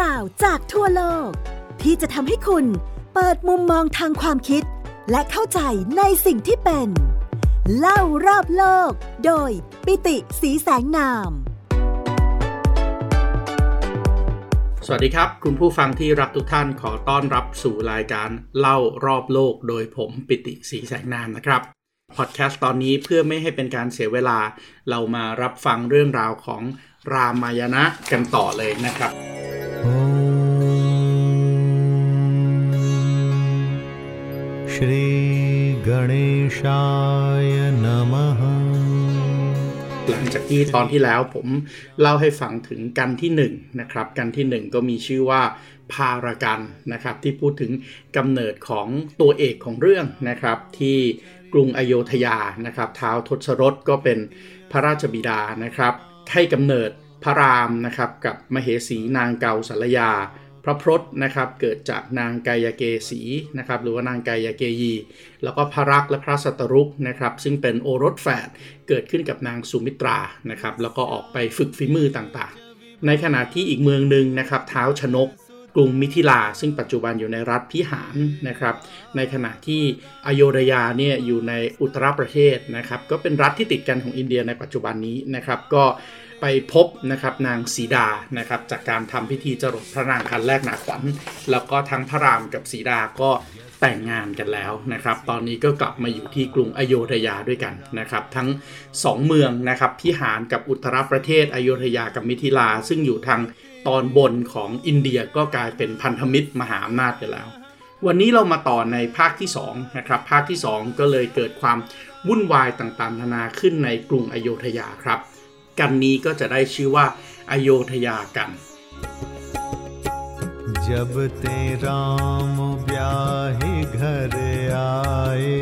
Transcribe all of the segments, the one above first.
ราวจากทั่วโลก ที่จะทำให้คุณเปิดมุมมองทางความคิด และเข้าใจในสิ่งที่เป็น เล่ารอบโลก โดยปิติสีแสงนาม สวัสดีครับ คุณผู้ฟังที่รักทุกท่านขอต้อนรับสู่รายการเล่ารอบโลก โดยผมปิติสีแสงนามนะครับพอดแคสต์ตอนนี้เพื่อไม่ให้เป็นการเสียเวลา เรามารับฟังเรื่องราวของรามายณะกันต่อเลยนะครับ श्रीगणेशाय नमः หลังจากที่ตอนที่แล้วผมเล่าให้ฟังถึงกันที่1นนะครับ กันที่ 1 ก็มีชื่อว่าพารกันนะครับ ที่พูดถึงกำเนิดของตัวเอกของเรื่องนะครับ ที่กรุงอโยธยานะครับท้าวทศรถก็เป็นพระราชบิดานะครับให้กำเนิดพระรามนะครับกับมเหสีนางเกาสัลยา พระพรตนะครับเกิดจากนางกายเกสีนะครับหรือว่านางกายเกยี แล้วก็พระรักและพระสัตรุกนะครับซึ่งเป็นโอรสแฝดเกิดขึ้นกับนางสุมิตรานะครับแล้วก็ออกไปฝึกฝีมือต่างๆ ในขณะที่อีกเมืองหนึ่งนะครับเท้าชนกกรุงมิถิลา ซึ่งปัจจุบันอยู่ในรัฐพิหารนะครับ ในขณะที่อโยธยาเนี่ยอยู่ในอุตรประเทศนะครับ ก็เป็นรัฐที่ติดกันของอินเดียในปัจจุบันนี้นะครับ ก็ ไปพบนะครับนางสีดานะครับจากการทำพิธีจรดพระนางคันแรกหนาขวัญแล้วก็ทั้งพระรามกับสีดาก็แต่งงานกันแล้วนะครับ ตอนนี้ก็กลับมาอยู่ที่กรุงอโยธยาด้วยกันนะครับ ทั้ง 2 เมืองนะครับพิหารกับอุตรประเทศอโยธยากับมิถิลา ซึ่งอยู่ทางตอนบนของอินเดียก็กลายเป็นพันธมิตรมหาอำนาจไปแล้ว วันนี้เรามาต่อในภาคที่2นะครับภาคที่ 2 ก็เลยเกิดความวุ่นวายต่างๆนานาขึ้นในกรุงอโยธยาครับ กันนี้ก็จะได้ชื่อว่าอโยธยากัน जब ते राम ब्याहे घर आए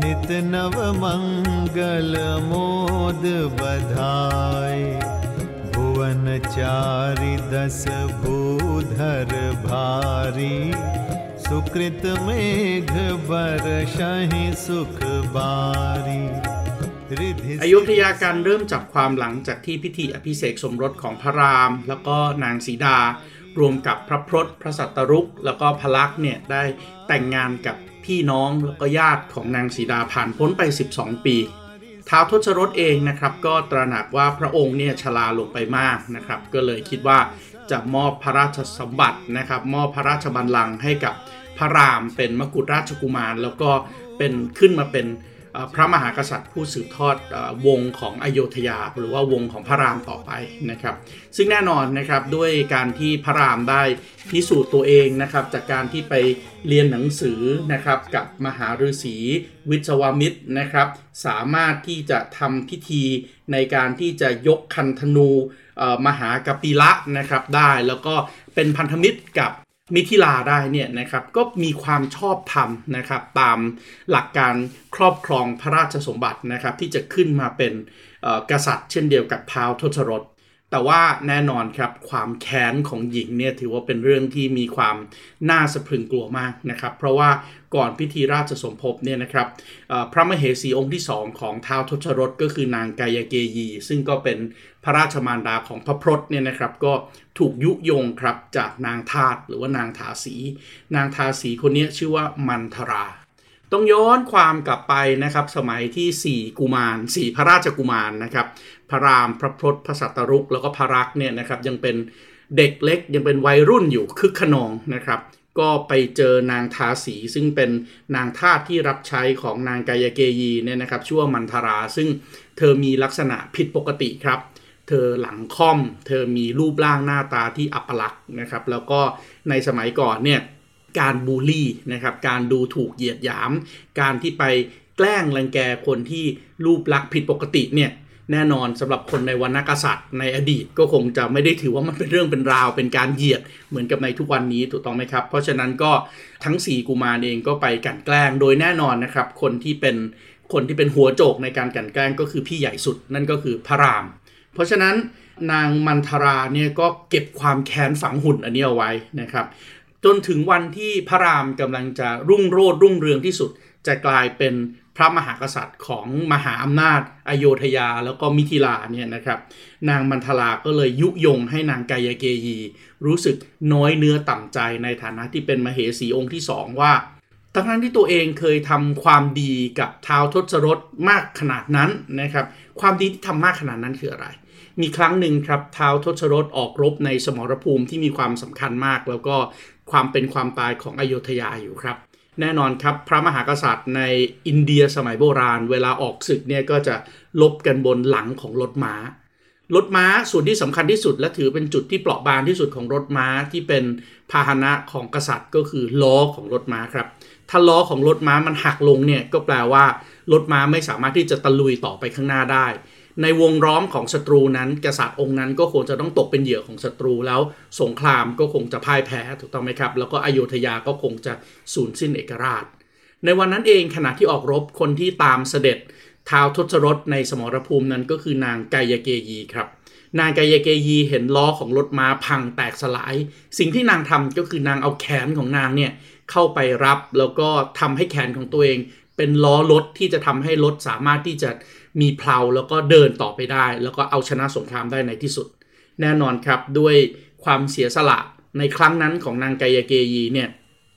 नित नव मंगल मोद बधाए भुवन चारि दस भूधर भारी सुकृत मेघ बरषहि सुख बारी อยุธยาการเริ่มจับความหลังจากที่พิธีอภิเษกสมรสของพระราม แล้วก็นางสีดา รวมกับพระพรตพระสัตรุก แล้วก็พระลักษณ์เนี่ยได้แต่งงานกับพี่น้องแล้วก็ญาติของนางสีดาผ่านพ้นไป 12 ปีท้าวทศรถเองนะครับก็ตระหนักว่าพระองค์เนี่ยชราลงไปมากนะครับ ก็เลยคิดว่าจะมอบพระราชสมบัตินะครับ มอบพระราชบัลลังก์ให้กับพระรามเป็นมกุฎราชกุมาร แล้วก็เป็นขึ้นมาเป็น พระมหากษัตริย์ผู้สืบทอดวงของอโยธยา หรือว่าวงของพระรามต่อไปนะครับ ซึ่งแน่นอนนะครับด้วยการที่พระรามได้พิสูจน์ตัวเองนะครับ จากการที่ไปเรียนหนังสือนะครับกับมหาฤาษีวิศวมิตรนะครับ สามารถที่จะทำพิธีในการที่จะยกคันธนูมหากปิละนะครับได้แล้วก็เป็นพันธมิตรกับ มิถิลาได้เนี่ยนะครับก็มีความชอบธรรมนะครับตามหลักการครอบครองพระราชสมบัตินะครับที่จะขึ้นมาเป็นกษัตริย์เช่นเดียวกับพาวทศรถ แต่ว่าแน่นอนครับความแค้นของหญิงเนี่ยถือว่าเป็นเรื่องที่มีความน่าสะพรึงกลัวมากนะครับ เพราะว่าก่อนพิธีราชสมภพเนี่ยนะครับพระมเหสีองค์ที่สองของท้าวทศรถก็คือนางกายเกยี ซึ่งก็เป็นพระราชมารดาของพระพรตเนี่ยนะครับก็ถูกยุยงครับจากนางทาตหรือว่านางทาสี นางทาสีคนนี้ชื่อว่ามันทรา ต้องย้อนความกลับไปนะครับ สมัยที่ 4 กุมาร4พระราชกุมารนะครับ พระรามพระพรตพระสัตรุกแล้วก็พระรักเนี่ยนะครับยังเป็นเด็กเล็กยังเป็นวัยรุ่นอยู่คึกขนองนะครับ ก็ไปเจอนางทาสีซึ่งเป็นนางทาสที่รับใช้ของนางกายเกยีเนี่ยนะครับชื่อว่ามันทรา ซึ่งเธอมีลักษณะผิดปกติครับ เธอหลังค่อม เธอมีรูปร่างหน้าตาที่อัปลักษณ์นะครับ แล้วก็ในสมัยก่อนเนี่ย การบูลลี่นะครับ การดูถูกเหยียดหยาม การที่ไปแกล้งรังแกคนที่รูปลักษณ์ผิดปกติเนี่ยแน่นอนสำหรับคนในวรรณกษัตริย์ในอดีตก็คงจะไม่ได้ถือว่ามันเป็นเรื่องเป็นราวเป็นการเหยียดเหมือนกับในทุกวันนี้ถูกต้องไหมครับ เพราะฉะนั้นก็ทั้ง 4 กุมารเองก็ไปกันแกล้งโดยแน่นอนนะครับ คนที่เป็นคนที่เป็นหัวโจกในการกันแกล้งก็คือพี่ใหญ่สุดนั่นก็คือพระราม เพราะฉะนั้นนางมันทราเนี่ยก็เก็บความแค้นฝังหุ่นอันนี้เอาไว้นะครับ จนถึงวันที่พระรามกำลังจะรุ่งโรจน์รุ่งเรืองที่สุด จะกลายเป็นพระมหากษัตริย์ของมหาอำนาจอโยธยาแล้วก็มิถิลาเนี่ยนะครับ นางมันทลาก็เลยยุยงให้นางกายเกยี รู้สึกน้อยเนื้อต่ำใจในฐานะที่เป็นมเหสีองค์ที่สองว่าทั้งนั้นที่ตัวเองเคยทำความดีกับเท้าทศรถมากขนาดนั้นนะครับ ความดีที่ทำมากขนาดนั้นคืออะไร มีครั้งหนึ่งครับเท้าทศรถออกรบในสมรภูมิที่มีความสำคัญมาก แล้วก็ ความเป็นความตายของอโยธยาอยู่ครับ แน่นอนครับ พระมหากษัตริย์ในอินเดียสมัยโบราณ เวลาออกศึกเนี่ยก็จะลบกันบนหลังของรถม้ารถม้าส่วนที่สำคัญที่สุดและถือเป็นจุดที่เปราะบางที่สุดของรถม้าที่เป็นพาหนะของกษัตริย์ก็คือล้อของรถม้าครับ ถ้าล้อของรถม้ามันหักลงเนี่ยก็แปลว่ารถม้าไม่สามารถที่จะตะลุยต่อไปข้างหน้าได้ ในวงล้อมของศัตรูนั้น กษัตริย์องค์นั้นก็คงจะต้องตกเป็นเหยื่อของศัตรูแล้วสงครามก็คงจะพ่ายแพ้ถูกต้องไหมครับ แล้วก็อโยธยาก็คงจะสูญสิ้นเอกราช ในวันนั้นเองขณะที่ออกรบคนที่ตามเสด็จท้าวทศรถในสมรภูมินั้นก็คือนางกายเกยีครับ นางกายเกยีเห็นล้อของรถม้าพังแตกสลาย สิ่งที่นางทำก็คือนางเอาแขนของนางเนี่ยเข้าไปรับแล้วก็ทำให้แขนของตัวเอง เป็นล้อรถที่จะทำให้รถสามารถที่จะ มีเพลาแล้วก็เดินต่อไปได้ แล้วก็เอาชนะสงครามได้ในที่สุด แน่นอนครับด้วยความเสียสละในครั้งนั้นของนางกายเกยีเนี่ย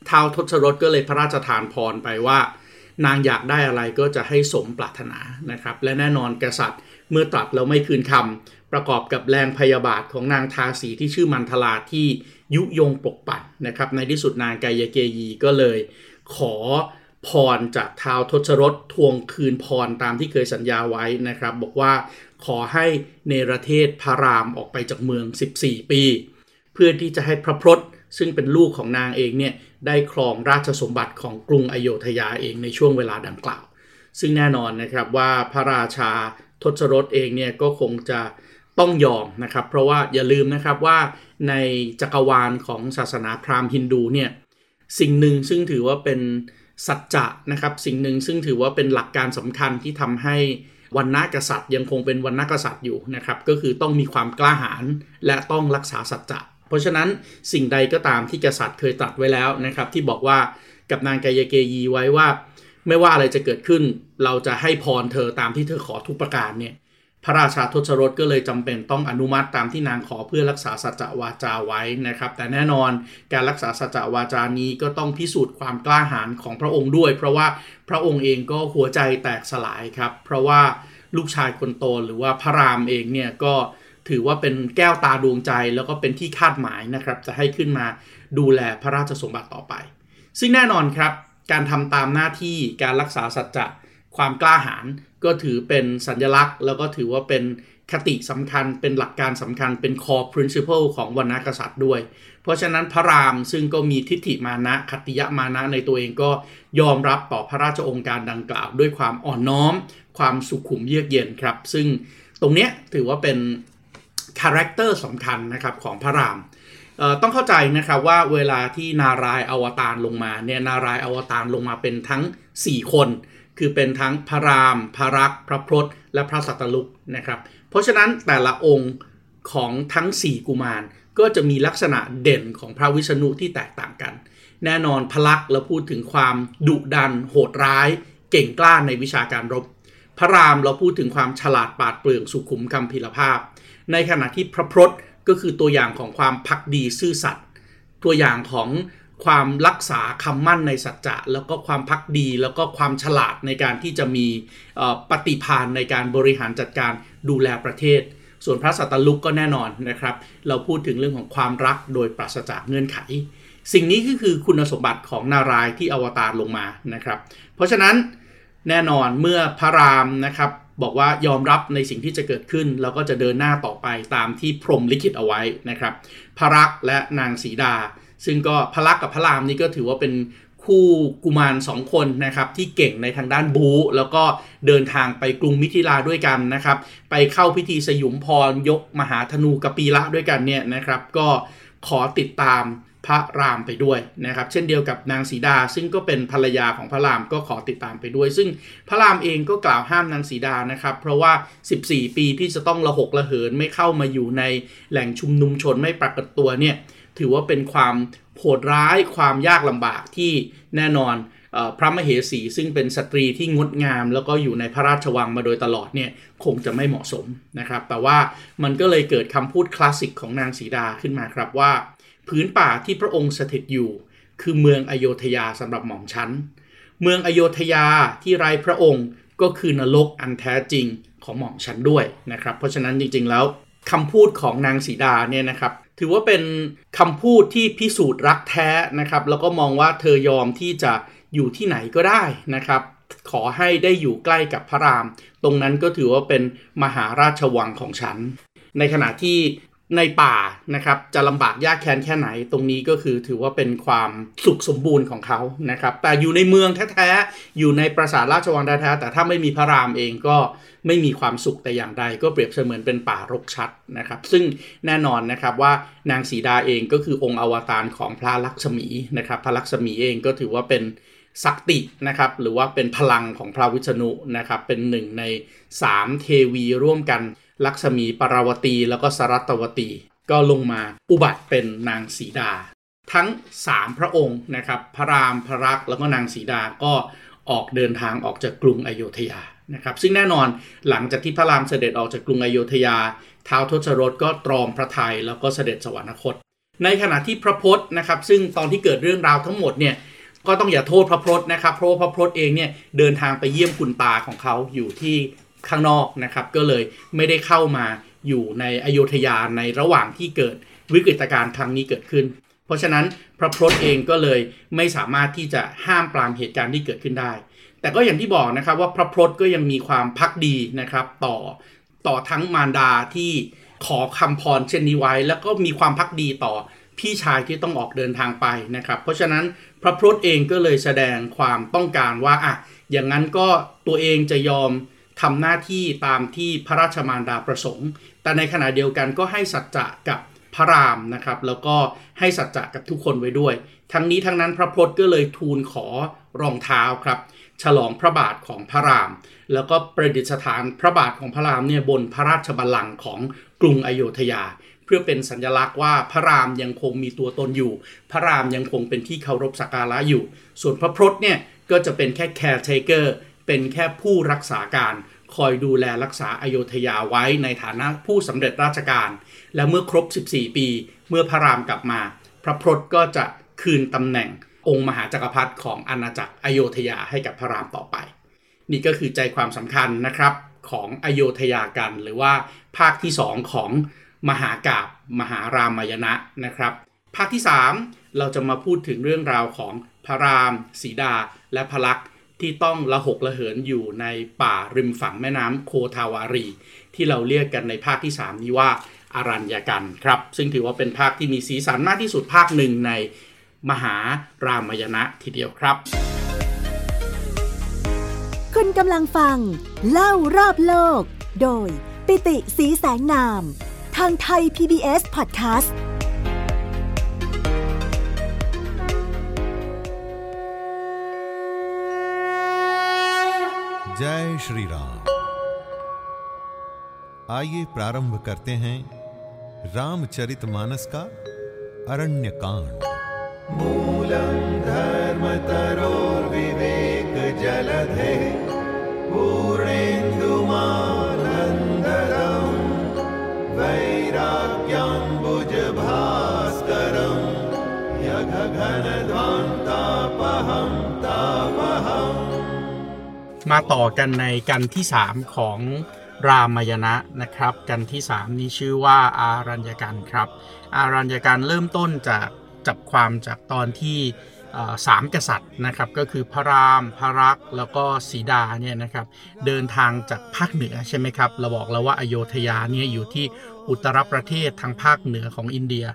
ท้าวทศรถก็เลยพระราชทานพรไปว่า นางอยากได้อะไรก็จะให้สมปรารถนานะครับ และแน่นอนกษัตริย์เมื่อตรัสแล้วไม่คืนคำประกอบกับแรงพยาบาทของนางทาสีที่ชื่อมันทลาที่ยุยงปกปัดนะครับ ในที่สุดนางกายเกยีก็เลยขอ พรจากท้าวทศรถทวงคืนพรตามที่เคยสัญญาไว้นะครับ บอกว่าขอให้เนรเทศพระรามออกไปจากเมือง 14 ปี เพื่อที่จะให้พระพรตซึ่งเป็นลูกของนางเองเนี่ยได้ครองราชสมบัติของกรุงอโยธยาเองในช่วงเวลาดังกล่าว ซึ่งแน่นอนนะครับว่าพระราชาทศรถเองเนี่ยก็คงจะต้องยอมนะครับ เพราะว่าอย่าลืมนะครับว่าในจักรวาลของศาสนาพราหมณ์ฮินดูเนี่ยสิ่งหนึ่งซึ่งถือว่าเป็น สัจจะนะครับสิ่งหนึ่งซึ่งถือว่าเป็นหลักการสำคัญที่ทำให้วันนากษัตริย์ ยังคงเป็นวันนากษัตริย์อยู่นะครับก็คือต้องมีความกล้าหาญและต้องรักษาสัจจะเพราะฉะนั้นสิ่งใดก็ตามที่กษัตริย์เคยตรัสไว้แล้วนะครับที่บอกว่ากับนางกายเกยีไว้ว่า ไม่ว่าอะไรจะเกิดขึ้น เราจะให้พรเธอตามที่เธอขอทุกประการเนี่ย พระราชาทศรถก็เลยจำเป็นต้องอนุมัติตามที่นางขอเพื่อรักษาสัจวาจาไว้นะครับ แต่แน่นอนการรักษาสัจวาจานี้ก็ต้องพิสูจน์ความกล้าหาญของพระองค์ด้วย เพราะว่าพระองค์เองก็หัวใจแตกสลายครับ เพราะว่าลูกชายคนโตหรือว่าพระรามเองเนี่ยก็ถือว่าเป็นแก้วตาดวงใจแล้วก็เป็นที่คาดหมายนะครับ จะให้ขึ้นมาดูแลพระราชสมบัติต่อไป ซึ่งแน่นอนครับ การทำตามหน้าที่การรักษาสัจจะ ความกล้าหาญก็ถือเป็นสัญลักษณ์ แล้วก็ถือว่าเป็นคติสำคัญเป็นหลักการสำคัญเป็น core principle ของวรรณกษัตริย์ด้วย เพราะฉะนั้นพระรามซึ่งก็มีทิฏฐิมานะคติยะมานะในตัวเองก็ยอมรับต่อพระราชองค์การดังกล่าว ด้วยความอ่อนน้อม ความสุขุมเยือกเย็นครับ ซึ่งตรงนี้ถือว่าเป็นคาแรคเตอร์สำคัญนะครับของพระรามต้องเข้าใจนะครับว่าเวลาที่นารายอวตารลงมาเนี่ยนารายอวตารลงมาเป็นทั้ง 4 คน คือเป็นทั้งพระราม พระรักษ์พระพรตและพระสัตลุกนะครับ เพราะฉะนั้นแต่ละองค์ของทั้ง 4 กุมาร ก็จะมีลักษณะเด่นของพระวิษณุที่แตกต่างกัน แน่นอนพระลักษ์เราพูดถึงความดุดัน โหดร้าย เก่งกล้าในวิชาการรบ พระรามเราพูดถึงความฉลาดปาดเปลืองสุขุมคำพิรภาพ ในขณะที่พระพรตก็คือตัวอย่างของความพักดีซื่อสัตย์ตัวอย่างของ ความรักษาคำมั่นในสัจจะแล้วก็ความพักดี แล้วก็ความฉลาดในการที่จะมีปฏิภาณในการบริหารจัดการดูแลประเทศ ส่วนพระสัตลุกก็แน่นอนนะครับ เราพูดถึงเรื่องของความรักโดยปราศจากเงื่อนไข สิ่งนี้ก็คือคุณสมบัติของนารายที่อวตารลงมานะครับ เพราะฉะนั้นแน่นอนเมื่อพระรามนะครับบอกว่ายอมรับในสิ่งที่จะเกิดขึ้น แล้วก็จะเดินหน้าต่อไปตามที่พรมลิขิตเอาไว้นะครับพระรักและนางสีดา ซึ่งก็พระลักษ์กับพระรามนี่ก็ถือว่าเป็นคู่กุมารสองคนนะครับที่เก่งในทางด้านบูแล้วก็เดินทางไปกรุงมิถิลาด้วยกันนะครับ ไปเข้าพิธีสยุมพรยกมหาธนูกปีละด้วยกันเนี่ยนะครับ ก็ขอติดตามพระรามไปด้วยนะครับ เช่นเดียวกับนางสีดา ซึ่งก็เป็นภรรยาของพระรามก็ขอติดตามไปด้วย ซึ่งพระรามเองก็กล่าวห้ามนางสีดานะครับ เพราะว่า 14 ปีที่จะต้องระหกระเหินไม่เข้ามาอยู่ในแหล่งชุมนุมชนไม่ปรากฏตัวเนี่ย ถือว่าเป็นความโหดร้ายความยากลำบากที่แน่นอนพระมเหสีซึ่งเป็นสตรีที่งดงาม แล้วก็อยู่ในพระราชวังมาโดยตลอดเนี่ยคงจะไม่เหมาะสมนะครับ แต่ว่ามันก็เลยเกิดคำพูดคลาสสิกของนางสีดาขึ้นมาครับว่า พื้นป่าที่พระองค์สถิตอยู่ คือเมืองอโยธยาสำหรับหม่อมชั้น เมืองอโยธยาที่ไร้พระองค์ก็คือนรกอันแท้จริงของหม่อมชั้นด้วยนะครับ เพราะฉะนั้นจริงๆแล้วคำพูดของนางสีดาเนี่ยนะครับ ถือว่าเป็นคำพูดที่พิสูจน์รักแท้นะครับ แล้วก็มองว่าเธอยอมที่จะอยู่ที่ไหนก็ได้นะครับ ขอให้ได้อยู่ใกล้กับพระราม ตรงนั้นก็ถือว่าเป็นมหาราชวังของฉัน ในขณะที่ ในป่านะครับจะลำบากยากแค้นแค่ไหน ตรงนี้ก็คือถือว่าเป็นความสุขสมบูรณ์ของเขานะครับแต่อยู่ในเมืองแท้ๆอยู่ในปราสาทราชวังแท้ๆแต่ถ้าไม่มีพระรามเองก็ไม่มีความสุขแต่อย่างใดก็เปรียบเสมือนเป็นป่ารกชัดนะครับ ซึ่งแน่นอนนะครับว่านางสีดาเองก็คือองค์อวตารของพระลักษมีนะครับ พระลักษมีเองก็ถือว่าเป็นสักตินะครับหรือว่าเป็นพลังของพระวิษณุนะครับเป็นหนึ่งใน 3 เทวีร่วมกัน ลักษมีปราวตีแล้วก็สรัตวตี ก็ลงมาอุบัติเป็นนางสีดา ทั้ง 3 พระองค์นะครับ พระรามพระรักแล้วก็นางสีดาก็ออกเดินทางออกจากกรุงอโยธยานะครับซึ่งแน่นอนหลังจากที่พระรามเสด็จออกจากกรุงอโยธยาท้าวทศรถก็ตรอมพระทัยแล้วก็เสด็จสวรรคต ในขณะที่พระพศนะครับ ซึ่งตอนที่เกิดเรื่องราวทั้งหมดเนี่ยก็ต้องอย่าโทษพระพศนะครับเพราะว่าพระพศเองเนี่ยเดินทางไปเยี่ยมคุณตาของเขาอยู่ที่ ข้างนอกนะครับก็เลยไม่ได้เข้ามาอยู่ในอโยธยาในระหว่างที่เกิดวิกฤตการณ์ครั้งนี้เกิดขึ้น เพราะฉะนั้นพระพศเองก็เลยไม่สามารถที่จะห้ามปรามเหตุการณ์ที่เกิดขึ้นได้ แต่ก็อย่างที่บอกนะครับว่าพระพรตก็ยังมีความพักดีนะครับต่อต่อทั้งมารดาที่ขอคำพรเช่นนี้ไว้ แล้วก็มีความพักดีต่อพี่ชายที่ต้องออกเดินทางไปนะครับ เพราะฉะนั้นพระพรตเองก็เลยแสดงความต้องการว่าอะอย่างนั้นก็ตัวเองจะยอม ทำหน้าที่ตามที่พระราชมารดาประสงค์ แต่ในขณะเดียวกันก็ให้สัจจะกับพระรามนะครับ แล้วก็ให้สัจจะกับทุกคนไว้ด้วย ทั้งนี้ทั้งนั้นพระพรตก็เลยทูลขอรองเท้าครับ ฉลองพระบาทของพระราม แล้วก็ประดิษฐานพระบาทของพระรามเนี่ยบนพระราชบัลลังก์ของกรุงอโยธยา เพื่อเป็นสัญลักษณ์ว่าพระรามยังคงมีตัวตนอยู่ พระรามยังคงเป็นที่เคารพสักการะอยู่ ส่วนพระพรตเนี่ยก็จะเป็นแค่ caretaker เป็นแค่ผู้รักษาการคอยดูแลรักษาอโยธยาไว้ในฐานะผู้สำเร็จราชการ และเมื่อครบ 14 ปี เมื่อพระรามกลับมา พระพรตก็จะคืนตำแหน่งองค์มหาจักรพรรดิของอาณาจักรอโยธยาให้กับพระรามต่อไป นี่ก็คือใจความสำคัญนะครับของอโยธยากัน หรือว่าภาคที่ 2 ของมหากาบมหารามายณะนะครับ ภาคที่ 3 เราจะมาพูดถึงเรื่องราวของพระรามสีดา และพระลักษ ที่ต้องละหกละเหินอยู่ในป่าริมฝั่งแม่น้ำโคทาวารี ที่เราเรียกกันในภาคที่ 3 นี้ว่าอารัญญกันครับ ซึ่งถือว่าเป็นภาคที่มีสีสันมากที่สุดภาคหนึ่งในมหารามยณะทีเดียวครับคุณกำลังฟัง เล่ารอบโลก โดยปิติสีแสงนาม ทางไทย PBS Podcast จ जय श्री राम आइए प्रारंभ करते हैं रामचरितमानस का अरण्य कांड मूलं धर्मतरोर्विवेकजलधे पूर्णेन्दुमानन्ददं वैराग्याम्बुजभास्करं यघघनध्वान्तापहं तापहम् มาต่อกันในกันที่ 3 ของรามยณะนะครับ กันที่ 3 นี้ชื่อว่าอารัญญกันครับ อารัญญกันเริ่มต้นจากจับความจากตอนที่สามกษัตริย์นะครับก็คือพระรามพระรักแล้วก็สีดาเนี่ยนะครับเดินทางจากภาคเหนือใช่ไหมครับเราบอกแล้วว่าอโยธยาเนี่ยอยู่ที่ อุตรประเทศทางภาคเหนือของอินเดีย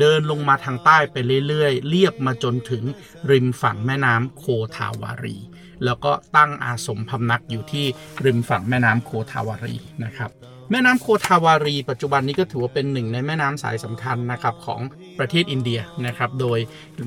เดินลงมาทางใต้ไปเรื่อยๆ เรียบมาจนถึงริมฝั่งแม่น้ำโคทาวารี แล้วก็ตั้งอาสมพำนักอยู่ที่ริมฝั่งแม่น้ำโคทาวารีนะครับแม่น้ำโคทาวารี ปัจจุบันนี้ก็ถือว่าเป็นหนึ่งในแม่น้ำสายสำคัญนะครับของประเทศอินเดียนะครับ โดย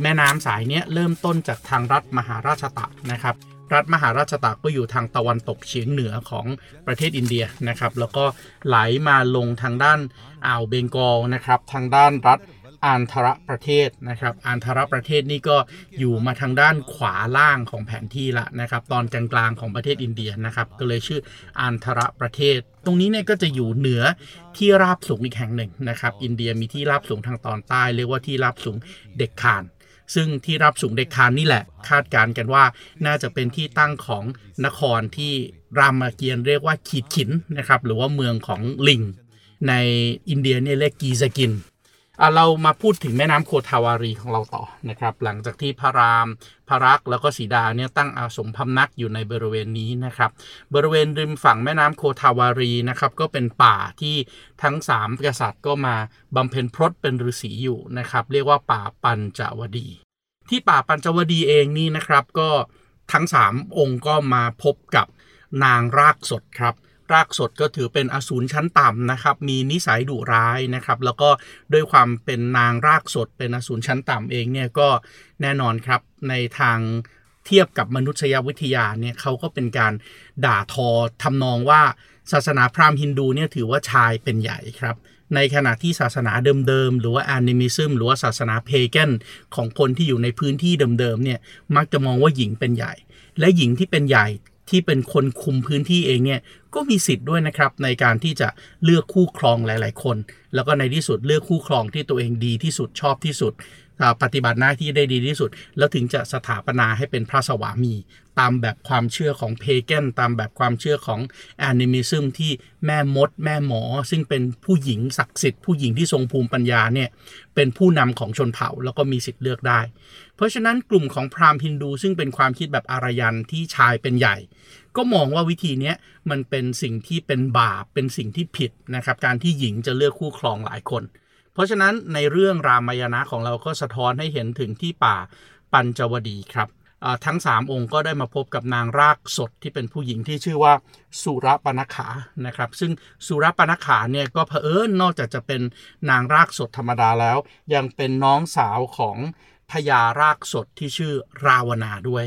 แม่น้ำสายนี้เริ่มต้นจากทางรัฐมหาราชตะนะครับ รัฐมหาราชตะก็อยู่ทางตะวันตกเฉียงเหนือของประเทศอินเดียนะครับแล้วก็ไหลมาลงทางด้านอ่าวเบงกอลนะครับทางด้านรัฐอันทรประเทศนะครับอันทรประเทศนี่ก็อยู่มาทางด้านขวาล่างของแผนที่ละนะครับ ตอนกลางๆของประเทศอินเดียนะครับ ก็เลยชื่ออันทรประเทศ ตรงนี้เนี่ยก็จะอยู่เหนือที่ราบสูงอีกแห่งหนึ่งนะครับ อินเดียมีที่ราบสูงทางตอนใต้ เรียกว่าที่ราบสูงเด็กคาน ซึ่งที่รับสูงเด็กคานนี่แหละ คาดการณ์กันว่าน่าจะเป็นที่ตั้งของนครที่รามเกียรติ์เรียกว่าขีดขินนะครับหรือว่าเมืองของลิง ในอินเดียเนี่ยเรียกกีซากิน เรามาพูดถึงแม่น้ำโคทาวารีของเราต่อนะครับ หลังจากที่พระรามพระรักษ์แล้วก็สีดาเนี่ยตั้งอาสมพำนักอยู่ในบริเวณนี้นะครับ บริเวณริมฝั่งแม่น้ำโคทาวารีนะครับก็เป็นป่าที่ทั้งสามกษัตริย์ก็มาบำเพ็ญพรตเป็นฤาษีอยู่นะครับ เรียกว่าป่าปัญจวดี ที่ป่าปัญจวดีเองนี่นะครับก็ทั้งสามองค์ก็มาพบกับนางรากสดครับ รากสดก็ถือเป็นอสูรชั้นต่ำนะครับ มีนิสัยดุร้ายนะครับ แล้วก็ด้วยความเป็นนางรากสดเป็นอสูรชั้นต่ำเองเนี่ยก็แน่นอนครับในทางเทียบกับมนุษยวิทยาเนี่ยเขาก็เป็นการด่าทอทำนองว่าศาสนาพราหมณ์ฮินดูเนี่ยถือว่าชายเป็นใหญ่ครับ ในขณะที่ศาสนาเดิมๆ หรือว่าแอนิมิซึมหรือว่าศาสนาเพเกนของคนที่อยู่ในพื้นที่เดิมๆเนี่ยมักจะมองว่าหญิงเป็นใหญ่ และหญิงที่เป็นใหญ่ ที่เป็นคนคุมพื้นที่เองเนี่ยก็มีสิทธิ์ด้วยนะครับ ในการที่จะเลือกคู่ครองหลาย ๆ คน แล้วก็ในที่สุดเลือกคู่ครองที่ตัวเองดีที่สุดชอบที่สุด ปฏิบัติหน้าที่ได้ดีที่สุด แล้วถึงจะสถาปนาให้เป็นพระสวามี ตามแบบความเชื่อของเพเกนตามแบบความเชื่อของแอนิมิซึมที่แม่มด แม่หมอ ซึ่งเป็นผู้หญิงศักดิ์สิทธิ์ผู้หญิงที่ทรงภูมิปัญญาเนี่ยเป็นผู้นำของชนเผ่าแล้วก็มีสิทธิ์เลือกได้ เพราะฉะนั้นกลุ่มของพราหมณ์ฮินดู ซึ่งเป็นความคิดแบบอารยันที่ชายเป็นใหญ่ ก็มองว่าวิธีนี้มันเป็นสิ่งที่เป็นบาปเป็นสิ่งที่ผิดนะครับการที่หญิงจะเลือกคู่ครองหลายคน เพราะฉะนั้นในเรื่องรามายณะของเราก็สะท้อนให้เห็นถึงที่ป่าปัญจวดีครับทั้ง 3 องค์ก็ได้มาพบกับนางรากสดที่เป็นผู้หญิงที่ชื่อว่าสุรปนขานะครับ ซึ่งสุรปนขาเนี่ยก็เผอิญนอกจากจะเป็นนางรากสดธรรมดาแล้ว ยังเป็นน้องสาวของพญารากสดที่ชื่อราวนาด้วย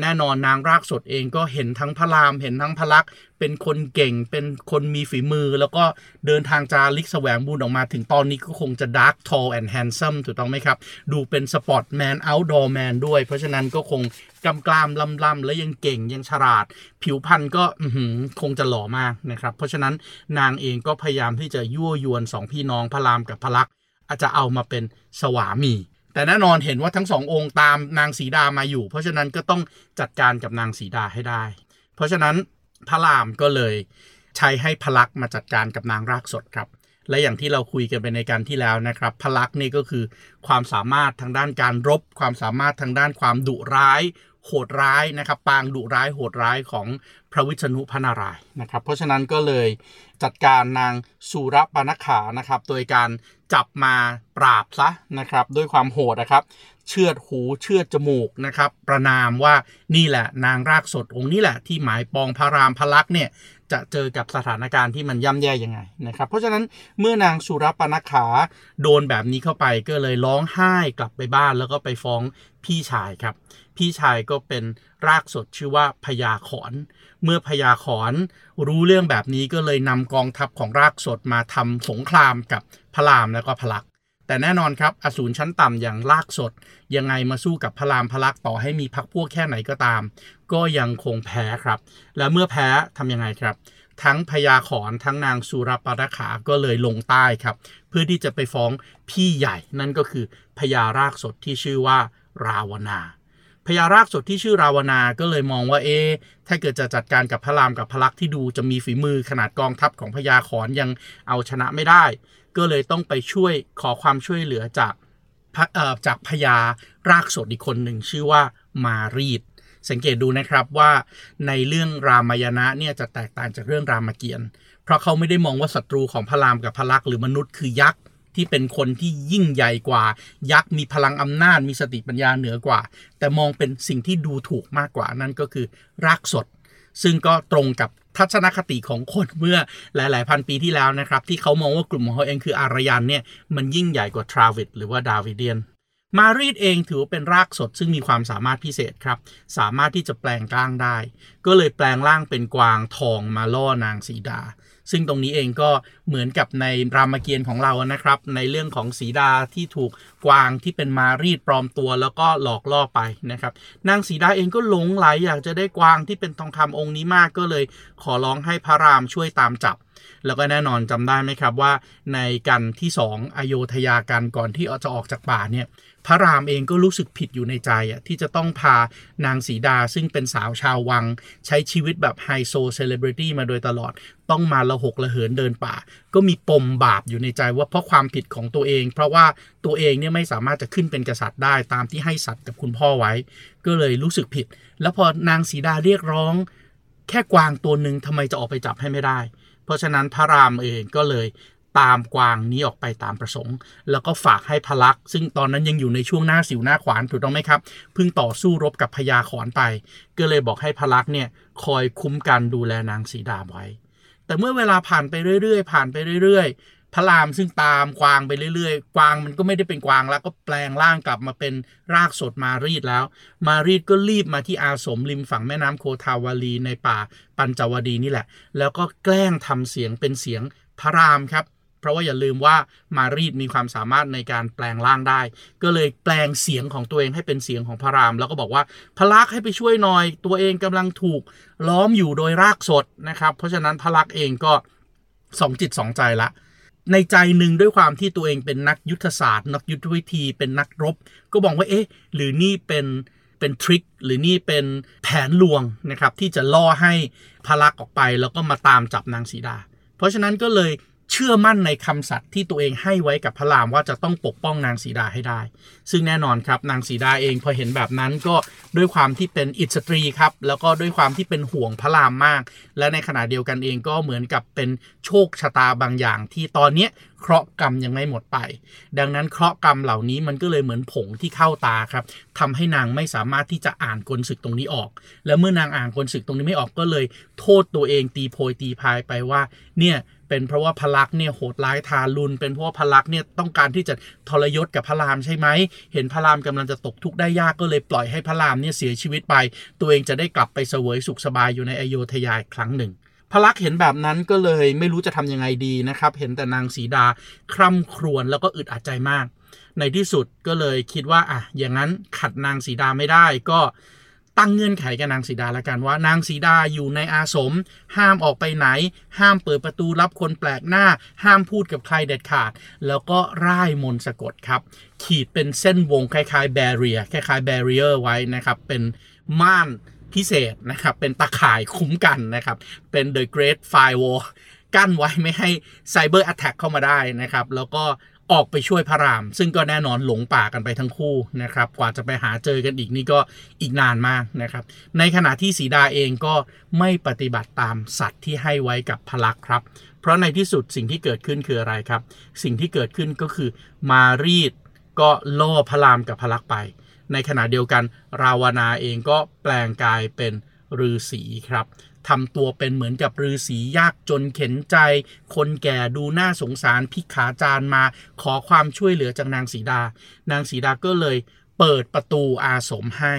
แน่นอนนางรากสดเองก็เห็นทั้งพระรามเห็นทั้งพระลักษณ์เป็นคนเก่งเป็นคนมีฝีมือ แล้วก็เดินทางจาริกแสวงบุญออกมาถึงตอนนี้ก็คงจะ dark tall and handsome ถูกต้องไหมครับ ดูเป็นสปอร์ตแมน outdoor man ด้วย เพราะฉะนั้นก็คงกำกลามลำลำและยังเก่งยังฉลาด ผิวพรรณก็คงจะหล่อมากนะครับ เพราะฉะนั้นนางเองก็พยายามที่จะยั่วยวนสองพี่น้องพระรามกับพระลักษณ์อาจจะเอามาเป็นสวามี แต่แน่นอนเห็นว่าทั้งสององค์ตามนางสีดามาอยู่ เพราะฉะนั้นก็ต้องจัดการกับนางสีดาให้ได้ เพราะฉะนั้นพระรามก็เลยใช้ให้พลักษ์มาจัดการกับนางรากสดครับ และอย่างที่เราคุยกันไปในการที่แล้วนะครับ พลักษ์นี่ก็คือความสามารถทางด้านการรบ ความสามารถทางด้านความดุร้าย โหดร้ายนะครับ ปางดุร้ายโหดร้ายของพระวิษณุพนารายนะครับ เพราะฉะนั้นก็เลยจัดการนางสุรปนขานะครับ โดยการจับมาปราบซะนะครับ ด้วยความโหดนะครับ เชือดหูเชือดจมูกนะครับ ประนามว่านี่แหละนางรากสดองค์นี้แหละที่หมายปองพระรามพระลักษณ์เนี่ย จะเจอกับสถานการณ์ที่มันย่ำแย่ยังไงนะครับ เพราะฉะนั้นเมื่อนางสุรปนขา โดนแบบนี้เข้าไปก็เลยร้องไห้กลับไปบ้านแล้วก็ไปฟ้องพี่ชายครับ พี่ชายก็เป็นรากสดชื่อว่าพญาขอน เมื่อพญาขอนรู้เรื่องแบบนี้ก็เลยนำกองทัพของรากสดมาทำสงครามกับพระรามแล้วก็พระลักษณ์ แต่แน่นอนครับอสูรชั้นต่ำอย่างลากสด ยังไงมาสู้กับพระรามพระลักษ์ต่อให้มีพักพวกแค่ไหนก็ตาม ก็ยังคงแพ้ครับ และเมื่อแพ้ทำยังไงครับ ทั้งพญาขอนทั้งนางสุรปรขาก็เลยลงใต้ครับ เพื่อที่จะไปฟ้องพี่ใหญ่นั่นก็คือพญารากสดที่ชื่อว่า ราวนา พญารากสดที่ชื่อราวนาก็เลยมองว่าเอ๊ถ้าเกิดจะจัดการกับพระรามกับพระลักษณ์ที่ดูจะมีฝีมือขนาดกองทัพของพญาขอนยังเอาชนะไม่ได้ ก็เลยต้องไปช่วยขอความช่วยเหลือจากจากพญารากสดอีกคนหนึ่งชื่อว่ามารีดสังเกตดูนะครับว่าในเรื่องรามายณะเนี่ยจะแตกต่างจากเรื่องรามเกียรติ์เพราะเขาไม่ได้มองว่าศัตรูของพระรามกับพระลักษณ์หรือมนุษย์คือยักษ์ ที่เป็นคนที่ยิ่งใหญ่กว่า ยักษ์มีพลังอำนาจมีสติปัญญาเหนือกว่า แต่มองเป็นสิ่งที่ดูถูกมากกว่านั่นก็คือรากสด ซึ่งก็ตรงกับทัศนคติของคนเมื่อหลาย ๆ พันปีที่แล้วนะครับ ที่เขามองว่ากลุ่มของเขาเองคืออารยันเนี่ยมันยิ่งใหญ่กว่าทราวิดหรือว่าดาวิเดียนมารีดเองถือว่าเป็นรากสดซึ่งมีความสามารถพิเศษครับ สามารถที่จะแปลงร่างได้ ก็เลยแปลงร่างเป็นกวางทองมาล่อนางสีดา ซึ่งตรงนี้เองก็เหมือนกับในรามเกียรติ์ของเรานะครับ ในเรื่องของสีดาที่ถูกกวางที่เป็นมารีดปลอมตัวแล้วก็หลอกล่อไปนะครับ นางสีดาเองก็หลงไหลอยากจะได้กวางที่เป็นทองคำองค์นี้มากก็เลยขอร้องให้พระรามช่วยตามจับแล้วก็แน่นอนจำได้ไหมครับว่าในกันที่สองอโยธยากันก่อนที่จะออกจากป่าเนี่ย พระรามเองก็รู้สึกผิดอยู่ในใจอะที่จะต้องพานางสีดาซึ่งเป็นสาวชาววัง ใช้ชีวิตแบบไฮโซเซเลบริตี้มาโดยตลอด ต้องมาละหกละเหินเดินป่า ก็มีปมบาปอยู่ในใจว่าเพราะความผิดของตัวเอง เพราะว่าตัวเองเนี่ยไม่สามารถจะขึ้นเป็นกษัตริย์ได้ตามที่ให้สัตย์กับคุณพ่อไว้ ก็เลยรู้สึกผิด แล้วพอนางสีดาเรียกร้อง แค่กวางตัวหนึ่งทำไมจะออกไปจับให้ไม่ได้ เพราะฉะนั้นพระรามเองก็เลย ตามกวางนี้ออกไปตามประสงค์ แล้วก็ฝากให้พระลักษณ์ซึ่งตอนนั้นยังอยู่ในช่วงหน้าสิวหน้าขวานถูกต้องไหมครับเพิ่งต่อสู้รบกับพญาขอนไป ก็เลยบอกให้พลักษ์เนี่ยคอยคุ้มกันดูแลนางสีดาไว้ แต่เมื่อเวลาผ่านไปเรื่อยๆ ผ่านไปเรื่อยๆ พระรามซึ่งตามกวางไปเรื่อยๆ กวางมันก็ไม่ได้เป็นกวางแล้วก็แปลงร่างกลับมาเป็นรากสดมารีดแล้ว มารีดก็รีบมาที่อาสมริมฝั่งแม่น้ำโคทาวาลีในป่าปัญจวดีนี่แหละ แล้วก็แกล้งทำเสียงเป็นเสียงพระรามครับ เพราะว่าอย่าลืมว่ามารีดมีความสามารถในการแปลงร่างได้ ก็เลยแปลงเสียงของตัวเองให้เป็นเสียงของพระราม แล้วก็บอกว่าพระลักษ์ให้ไปช่วยหน่อย ตัวเองกำลังถูกล้อมอยู่โดยรากสดนะครับ เพราะฉะนั้นพระลักษ์เองก็สองจิตสองใจละในใจหนึ่งด้วยความที่ตัวเองเป็นนักยุทธศาสตร์ นักยุทธวิธีเป็นนักรบ ก็บอกว่าเอ๊ะ หรือนี่เป็นเป็นทริคหรือนี่เป็นแผนลวงนะครับที่จะล่อให้พระลักษ์ออกไปแล้วก็มาตามจับนางสีดา เพราะฉะนั้นก็เลย เชื่อมั่นในคำสัตย์ที่ตัวเองให้ไว้กับพระรามว่าจะต้องปกป้องนางสีดาให้ได้ ซึ่งแน่นอนครับนางสีดาเองพอเห็นแบบนั้นก็ด้วยความที่เป็นอิสตรีครับ แล้วก็ด้วยความที่เป็นห่วงพระรามมาก และในขณะเดียวกันเองก็เหมือนกับเป็นโชคชะตาบางอย่างที่ตอนเนี้เคราะห์กรรมยังไม่หมดไป ดังนั้นเคราะห์กรรมเหล่านี้มันก็เลยเหมือนผงที่เข้าตาครับทำให้นางไม่สามารถที่จะอ่านกลศึกตรงนี้ออก และเมื่อนางอ่านกลศึกตรงนี้ไม่ออกก็เลย โทษตัวเองตีโพยตีพายไปว่าเนี่ย เป็นเพราะว่าพลักษ์เนี่ยโหดร้ายทารุณเป็นเพราะว่าพลักษ์เนี่ยต้องการที่จะทรยศกับพระรามใช่ไหมเห็นพระรามกำลังจะตกทุกข์ได้ยากก็เลยปล่อยให้พระรามเนี่ยเสียชีวิตไป ตัวเองจะได้กลับไปเสวยสุขสบายอยู่ในอโยธยาอีกครั้งหนึ่งพระลักษ์เห็นแบบนั้นก็เลยไม่รู้จะทำยังไงดีนะครับ เห็นแต่นางสีดาคร่ำครวญแล้วก็อึดอัดใจมาก ในที่สุดก็เลยคิดว่าอะอย่างนั้นขัดนางสีดาไม่ได้ก็ ตั้งเงื่อนไขกับนางสีดาละกันว่านางสีดาอยู่ในอาสม ห้ามออกไปไหน ห้ามเปิดประตูรับคนแปลกหน้า ห้ามพูดกับใครเด็ดขาด แล้วก็ร่ายมนต์สะกดครับ ขีดเป็นเส้นวงคล้ายๆแบเรียคล้ายๆแบเรียไว้นะครับเป็นม่านพิเศษนะครับเป็นตะข่ายคุ้มกันนะครับเป็น The Great Firewall กั้นไว้ไม่ให้ไซเบอร์ t แท k เข้ามาได้นะครับแล้วก็ ออกไปช่วยพระราม ซึ่งก็แน่นอนหลงป่ากันไปทั้งคู่นะครับกว่าจะไปหาเจอกันอีกนี่ก็อีกนานมากนะครับ ในขณะที่สีดาเองก็ไม่ปฏิบัติตามสัตว์ที่ให้ไว้กับพลักษ์ครับ เพราะในที่สุดสิ่งที่เกิดขึ้นคืออะไรครับ สิ่งที่เกิดขึ้นก็คือมารีดก็ล่อพระรามกับพลักษ์ไป ในขณะเดียวกันราวนาเองก็แปลงกายเป็นฤาษีครับ ทำตัวเป็นเหมือนกับฤาษียากจนเข็นใจ คนแก่ดูน่าสงสารพิกขาจารมา ขอความช่วยเหลือจากนางสีดา นางสีดาก็เลยเปิดประตูอาสมให้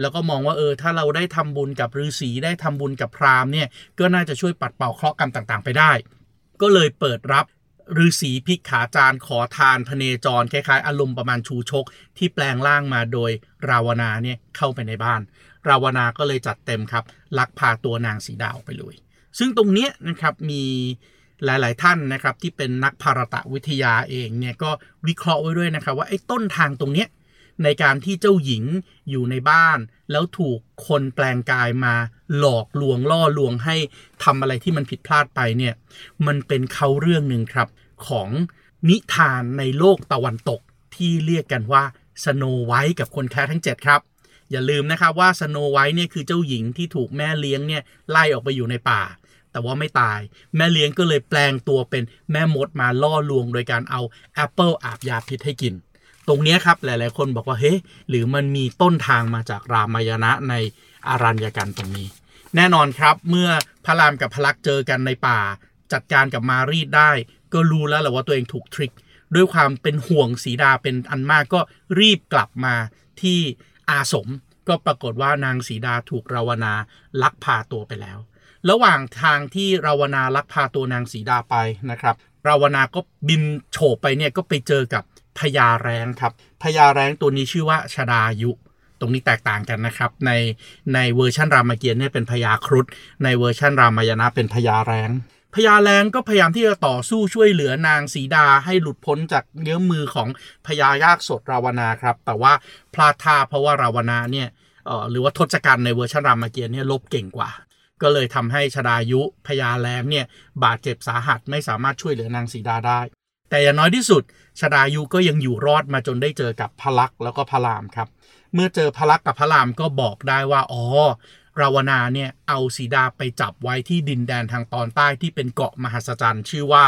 แล้วก็มองว่าเออถ้าเราได้ทำบุญกับฤาษีได้ทำบุญกับพราหมณ์เนี่ยก็น่าจะช่วยปัดเป่าเคราะห์กรรมต่างๆ ไปได้ ก็เลยเปิดรับฤาษีพิกขาจารขอทานพเนจรคล้ายๆ อารมณ์ประมาณชูชก ที่แปลงร่างมาโดยราวนาเนี่ยเข้าไปในบ้าน ราวนาก็เลยจัดเต็มครับ ลักพาตัวนางสีดาวไปเลย ซึ่งตรงเนี้ยนะครับมีหลาย ๆ ท่านนะครับที่เป็นนักภารตะวิทยาเองเนี่ยก็วิเคราะห์ไว้ด้วยนะครับว่าไอ้ต้นทางตรงเนี้ยในการที่เจ้าหญิงอยู่ในบ้าน แล้วถูกคนแปลงกายมาหลอกลวงล่อลวงให้ทำอะไรที่มันผิดพลาดไปเนี่ยมันเป็นเขาเรื่องหนึ่งครับของนิทานในโลกตะวันตกที่เรียกกันว่าสโนไวท์กับคนแค่ทั้ง 7 ครับ อย่าลืมนะครับว่า Snow White เนี่ยคือเจ้าหญิงที่ถูกแม่เลี้ยงเนี่ยไล่ออกไปอยู่ในป่า แต่ว่าไม่ตาย แม่เลี้ยงก็เลยแปลงตัวเป็นแม่มดมาล่อลวง โดยการเอาแอปเปิลอาบยาพิษให้กิน ตรงนี้ครับหลาย ๆ คนบอกว่าเฮ้ยหรือมันมีต้นทางมาจากรามายณะในอรัญกัณฑ์ตรงนี้ แน่นอนครับเมื่อพระรามกับพระลักษณ์เจอกันในป่า จัดการกับมารีดได้ ก็รู้แล้วแหละว่าตัวเองถูก trick ด้วยความเป็นห่วงสีดาเป็นอันมากก็รีบกลับมาที่ อาสมก็ปรากฏว่านางสีดาถูกราวนาลักพาตัวไปแล้ว ระหว่างทางที่ราวนาลักพาตัวนางสีดาไปนะครับ ราวนาก็บินโฉบไปเนี่ยก็ไปเจอกับพญาแรงครับพญาแรงตัวนี้ชื่อว่าชดายุตรงนี้แตกต่างกันนะครับในในเวอร์ชันรามเกียรติเนี่ยเป็นพญาครุฑในเวอร์ชันรามายณะเป็นพญาแรง พญาแรงก็พยายามที่จะต่อสู้ช่วยเหลือนางสีดาให้หลุดพ้นจากเงื้อมมือของพญายักษ์ทศราวนาครับ แต่ว่าพลาดท่าเพราะว่าราวนาเนี่ยหรือว่าทศกัณฐ์ในเวอร์ชันรามเกียรติเนี่ยรบเก่งกว่า ก็เลยทำให้ชฎายุพญาแร้งเนี่ยบาดเจ็บสาหัสไม่สามารถช่วยเหลือนางสีดาได้ แต่อย่างน้อยที่สุดชฎายุก็ยังอยู่รอดมาจนได้เจอกับพระลักษณ์แล้วก็พระรามครับ เมื่อเจอพระลักษณ์กับพระรามก็บอกได้ว่าอ๋อ ราวนาเนี่ยเอาสีดาไปจับไว้ที่ดินแดนทางตอนใต้ที่เป็นเกาะมหัศจรรย์ ชื่อว่า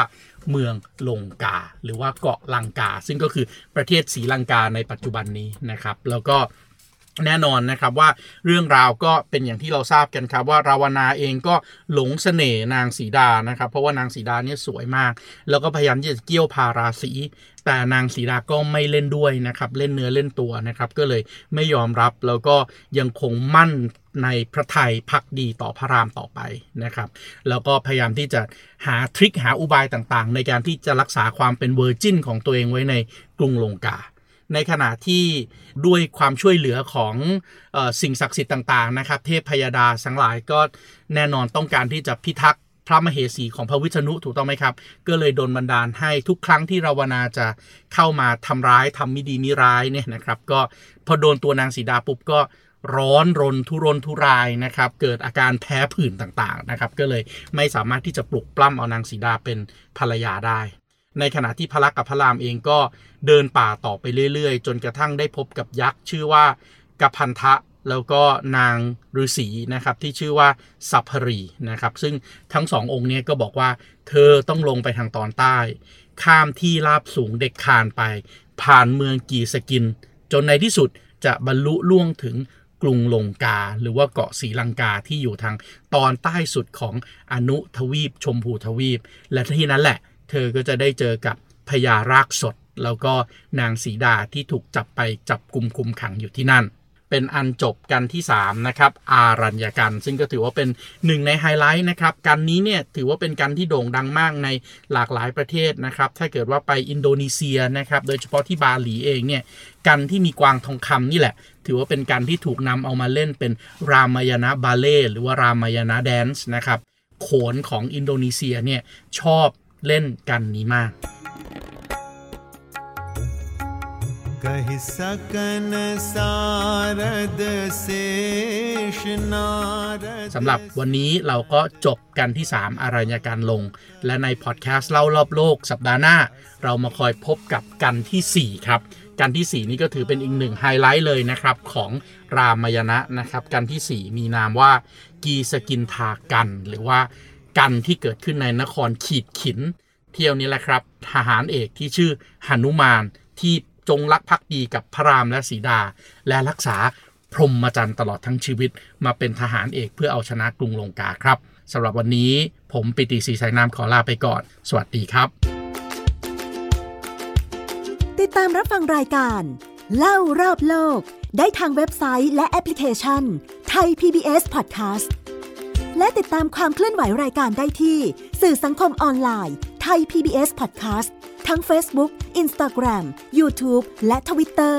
เมืองลงกา หรือว่าเกาะลังกา ซึ่งก็คือประเทศศรีลังกาในปัจจุบันนี้นะครับ แล้วก็ แน่นอนนะครับว่าเรื่องราวก็เป็นอย่างที่เราทราบกันครับว่าราวนาเองก็หลงเสน่ห์นางสีดานะครับ เพราะว่านางสีดาเนี่ยสวยมาก แล้วก็พยายามที่จะเกี่ยวพาราสีแต่นางสีดาก็ไม่เล่นด้วยนะครับเล่นเนื้อเล่นตัวนะครับก็เลยไม่ยอมรับแล้วก็ยังคงมั่นในพระไทยพักดีต่อพระรามต่อไปนะครับ แล้วก็พยายามที่จะหาทริคหาอุบายต่างๆ ในการที่จะรักษาความเป็นเวอร์จินของตัวเองไว้ในกรุงลงกา ในขณะที่ด้วยความช่วยเหลือของอสิ่งศักดิ์สิทธิ์ต่างๆนะครับเทพพยาดาทั้งหลายก็แน่นอนต้องการที่จะพิทักษ์พระมเหสีของพระวิษณุถูกต้องไหมครับ ก็เลยโดนบันดาลให้ทุกครั้งที่ราวนาจะเข้ามาทำร้ายทำมิดีมิร้ายเนี่ยนะครับ ก็พอโดนตัวนางสีดาปุ๊บก็ร้อนรนทุรนทุรายนะครับ เกิดอาการแพ้ผื่นต่างๆนะครับ ก็เลยไม่สามารถที่จะปลุกปล้ำเอานางสีดาเป็นภรรยาได้ ในขณะที่พระลักษมณ์กับพระรามเองก็เดินป่าต่อไปเรื่อยๆ จนกระทั่งได้พบกับยักษ์ชื่อว่ากัพันทะแล้วก็นางฤาษีนะครับที่ชื่อว่าสัพพรีนะครับ ซึ่งทั้งสององค์นี้ก็บอกว่าเธอต้องลงไปทางตอนใต้ ข้ามที่ราบสูงเด็กคานไป ผ่านเมืองกีสกิน จนในที่สุดจะบรรลุล่วงถึงกรุงลงกา หรือว่าเกาะศรีลังกาที่อยู่ทางตอนใต้สุดของอนุทวีปชมพูทวีป และที่นั้นแหละ เธอก็จะได้เจอกับพญารากสด แล้วก็นางสีดาที่ถูกจับไปจับกลุ่มคุมขังอยู่ที่นั่น เป็นอันจบกันที่ 3 นะครับ อารัญญกัน ซึ่งก็ถือว่าเป็นหนึ่งในไฮไลท์นะครับ กันนี้เนี่ยถือว่าเป็นกันที่โด่งดังมากในหลากหลายประเทศนะครับ ถ้าเกิดว่าไปอินโดนีเซียนะครับ โดยเฉพาะที่บาหลีเองเนี่ยกันที่มีกวางทองคำนี่แหละ ถือว่าเป็นกันที่ถูกนำเอามาเล่นเป็นรามายณะบาเล่หรือว่ารามายณะแดนซ์นะครับโขนของอินโดนีเซียเนี่ยชอบ เล่นกันนี้มากกหสกนสารดเสชนารสำหรับวันนี้เราก็จบกัณฑ์ที่ 3 อรัญกัณฑ์ลง และในพอดแคสต์เล่ารอบโลกสัปดาห์หน้า เรามาคอยพบกับกัณฑ์ที่ 4 ครับกัณฑ์ที่ 4 นี้ก็ถือเป็นอีกหนึ่งไฮไลท์เลยนะครับ ของรามายณะนะครับ กัณฑ์ที่ 4 มีนามว่ากีษกินธากัณฑ์หรือว่า กัณฑ์ที่เกิดขึ้นในนครขีดขิน เที่ยวนี้แหละครับ ทหารเอกที่ชื่อหนุมานที่จงรักภักดีกับพระรามและสีดา และรักษาพรหมจรรย์ตลอดทั้งชีวิต มาเป็นทหารเอกเพื่อเอาชนะกรุงลงกาครับสำหรับวันนี้ผมปิติศรีสายนามขอลาไปก่อน สวัสดีครับ ติดตามรับฟังรายการ เล่ารอบโลก ได้ทางเว็บไซต์และแอปพลิเคชันไทย PBS Podcast และติดตามความเคลื่อนไหวรายการได้ที่ สื่อสังคมออนไลน์ไทย PBS Podcast ทั้ง Facebook, Instagram, YouTube และ Twitter